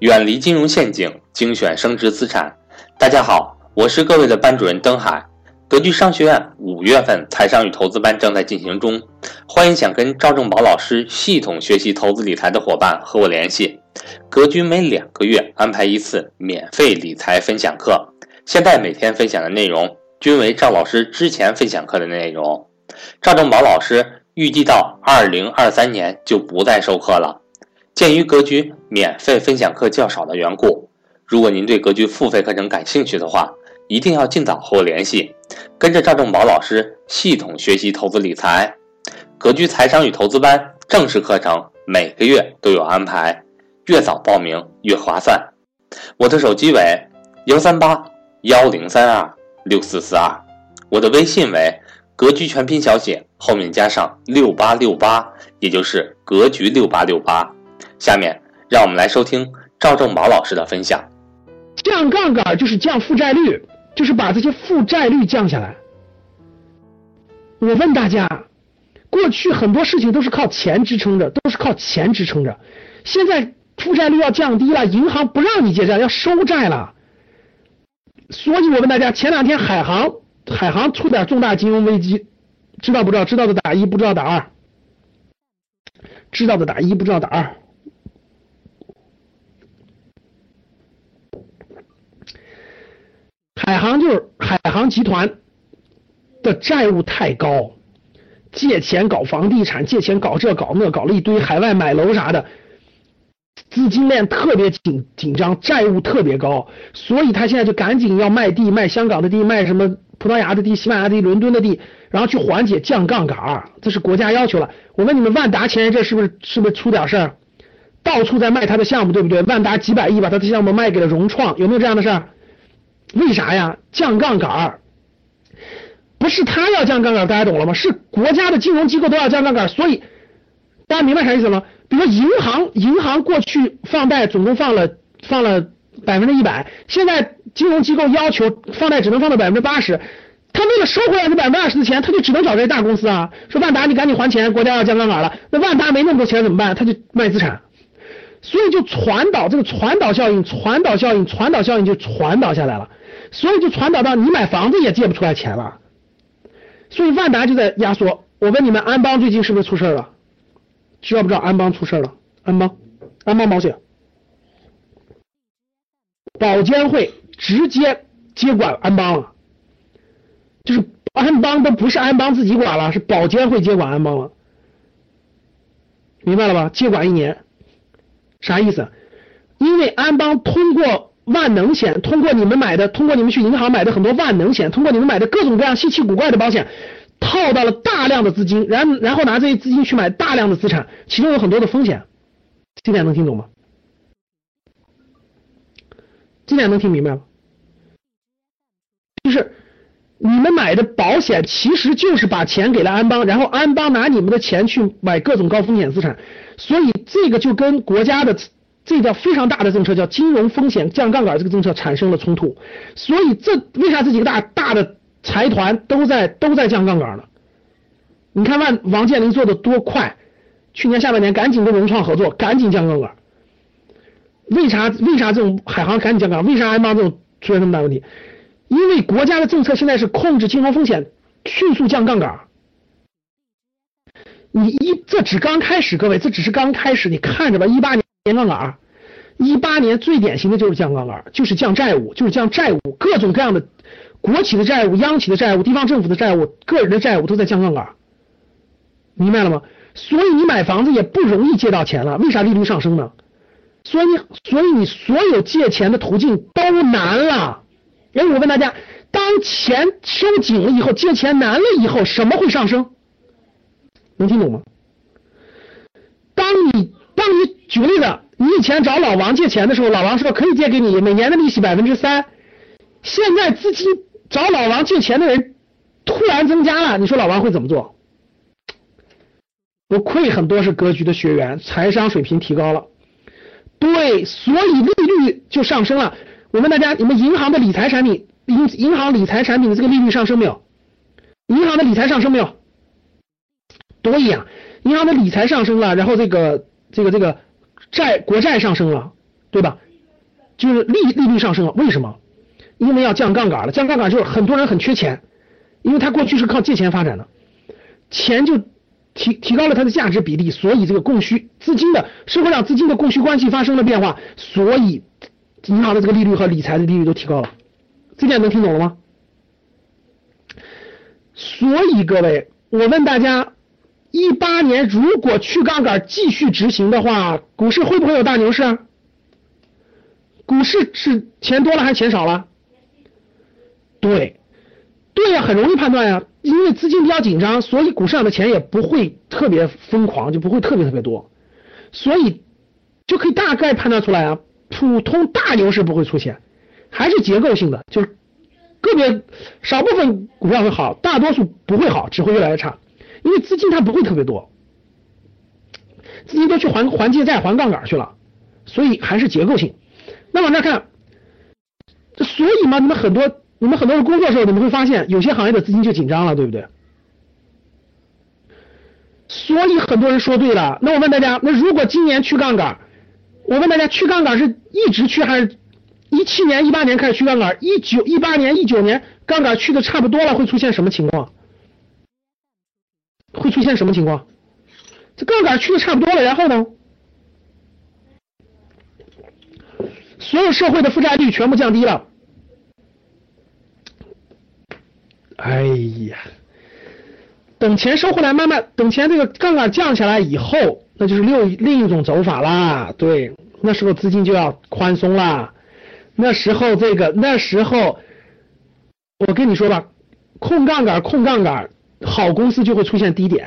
远离金融陷阱，精选升值资产。大家好，我是各位的班主任登海。格局商学院五月份财商与投资班正在进行中，欢迎想跟赵正宝老师系统学习投资理财的伙伴和我联系。格局每两个月安排一次免费理财分享课，现在每天分享的内容均为赵老师之前分享课的内容。赵正宝老师预计到二零二三年就不再授课了。鉴于格局免费分享课较少的缘故，如果您对格局付费课程感兴趣的话，一定要尽早和我联系，跟着赵正宝老师系统学习投资理财。格局财商与投资班正式课程每个月都有安排，越早报名越划算。我的手机为幺三八幺零三二六四四二，我的微信为格局全拼小写后面加上六八六八，也就是格局六八六八。下面让我们来收听赵正宝老师的分享。降杠杆就是降负债率，就是把这些负债率降下来。我问大家，过去很多事情都是靠钱支撑着，都是靠钱支撑着。现在负债率要降低了，银行不让你借债，要收债了。所以我问大家，前两天海航海航出点重大金融危机，知道不知道？知道的打一，不知道打二。知道的打一，不知道打二。海航就是海航集团的债务太高，借钱搞房地产，借钱搞这搞那，搞了一堆海外买楼啥的，资金链特别紧紧张，债务特别高，所以他现在就赶紧要卖地，卖香港的地，卖什么葡萄牙的地、西班牙的地、伦敦的地，然后去缓解降杠杆，这是国家要求了。我问你们，万达前一阵是不是是不是出点事儿？到处在卖他的项目，对不对？万达几百亿把他的项目卖给了融创，有没有这样的事儿？为啥呀？降杠杆不是他要降杠杆，大家懂了吗？是国家的金融机构都要降杠杆，所以大家明白啥意思吗？比如说银行，银行过去放贷总共放了放了百分之一百，现在金融机构要求放贷只能放到百分之八十，他为了收回来这百分之二十的钱，他就只能找这些大公司啊，说万达你赶紧还钱，国家要降杠杆了，那万达没那么多钱怎么办？他就卖资产。所以就传导这个传导效应，传导效应，传导效应就传导下来了，所以就传导到你买房子也借不出来钱了，所以万达就在压缩。我问你们，安邦最近是不是出事了？知道不知道安邦出事了？安邦，安邦保险，保监会直接接管安邦了，就是安邦都不是安邦自己管了，是保监会接管安邦了，明白了吧？接管一年。啥意思？因为安邦通过万能险，通过你们买的，通过你们去银行买的很多万能险，通过你们买的各种各样稀奇古怪的保险，套到了大量的资金，然然后拿这些资金去买大量的资产，其中有很多的风险。这点能听懂吗？这点能听明白吗？就是你们买的保险其实就是把钱给了安邦，然后安邦拿你们的钱去买各种高风险资产。所以这个就跟国家的这叫非常大的政策叫金融风险降杠杆这个政策产生了冲突。所以这为啥这几个大大的财团都在都在降杠杆呢？你看万王健林做的多快，去年下半年赶紧跟融创合作，赶紧降杠杆。为啥为啥这种海航赶紧降杠杆？为啥安邦这种出现这么大问题？因为国家的政策现在是控制金融风险，迅速降杠杆。你一这只刚开始，各位，这只是刚开始，你看着吧。一八年降杠杆，一八年最典型的就是降杠杆，就是降债务，就是降债务，各种各样的国企的债务、央企的债务、地方政府的债务、个人的债务都在降杠杆，明白了吗？所以你买房子也不容易借到钱了，为啥利率上升呢？所以所以你所有借钱的途径都难了。所以，我问大家，当钱收紧了以后，借钱难了以后，什么会上升？能听懂吗？当你当你举个例子，你以前找老王借钱的时候，老王说可以借给你，每年的利息百分之三。现在资金找老王借钱的人突然增加了，你说老王会怎么做？不愧很多是格局的学员，财商水平提高了。对，所以利率就上升了。我问大家，你们银行的理财产品，银银行理财产品的这个利率上升没有？银行的理财上升没有？多一样，银行的理财上升了，然后这个这个这个债国债上升了，对吧？就是利利率上升了，为什么？因为要降杠杆了，降杠杆就是很多人很缺钱，因为他过去是靠借钱发展的，钱就提提高了它的价值比例，所以这个供需资金的社会上资金的供需关系发生了变化，所以银行的这个利率和理财的利率都提高了，这点能听懂了吗？所以各位，我问大家，一八年如果去杠杆继续执行的话，股市会不会有大牛市？股市是钱多了还是钱少了？对，对呀，很容易判断呀，因为资金比较紧张，所以股市上的钱也不会特别疯狂，就不会特别特别多，所以就可以大概判断出来啊，普通大牛市不会出现，还是结构性的，就是个别少部分股票会好，大多数不会好，只会越来越差，因为资金它不会特别多，资金都去还还借债、还杠杆去了，所以还是结构性。那往这看，所以嘛，你们很多。你们很多人工作的时候，你们会发现有些行业的资金就紧张了，对不对？所以很多人说对了。那我问大家，那如果今年去杠杆，我问大家，去杠杆是一直去还是一七年、一八年开始去杠杆？一九、一八年、一九年杠杆去的差不多了，会出现什么情况？会出现什么情况？这杠杆去的差不多了，然后呢？所有社会的负债率全部降低了。哎呀，等钱收回来，慢慢等钱这个杠杆降下来以后，那就是另另一种走法啦。对，那时候资金就要宽松啦。那时候这个那时候，我跟你说吧，控杠杆控杠杆，好公司就会出现低点。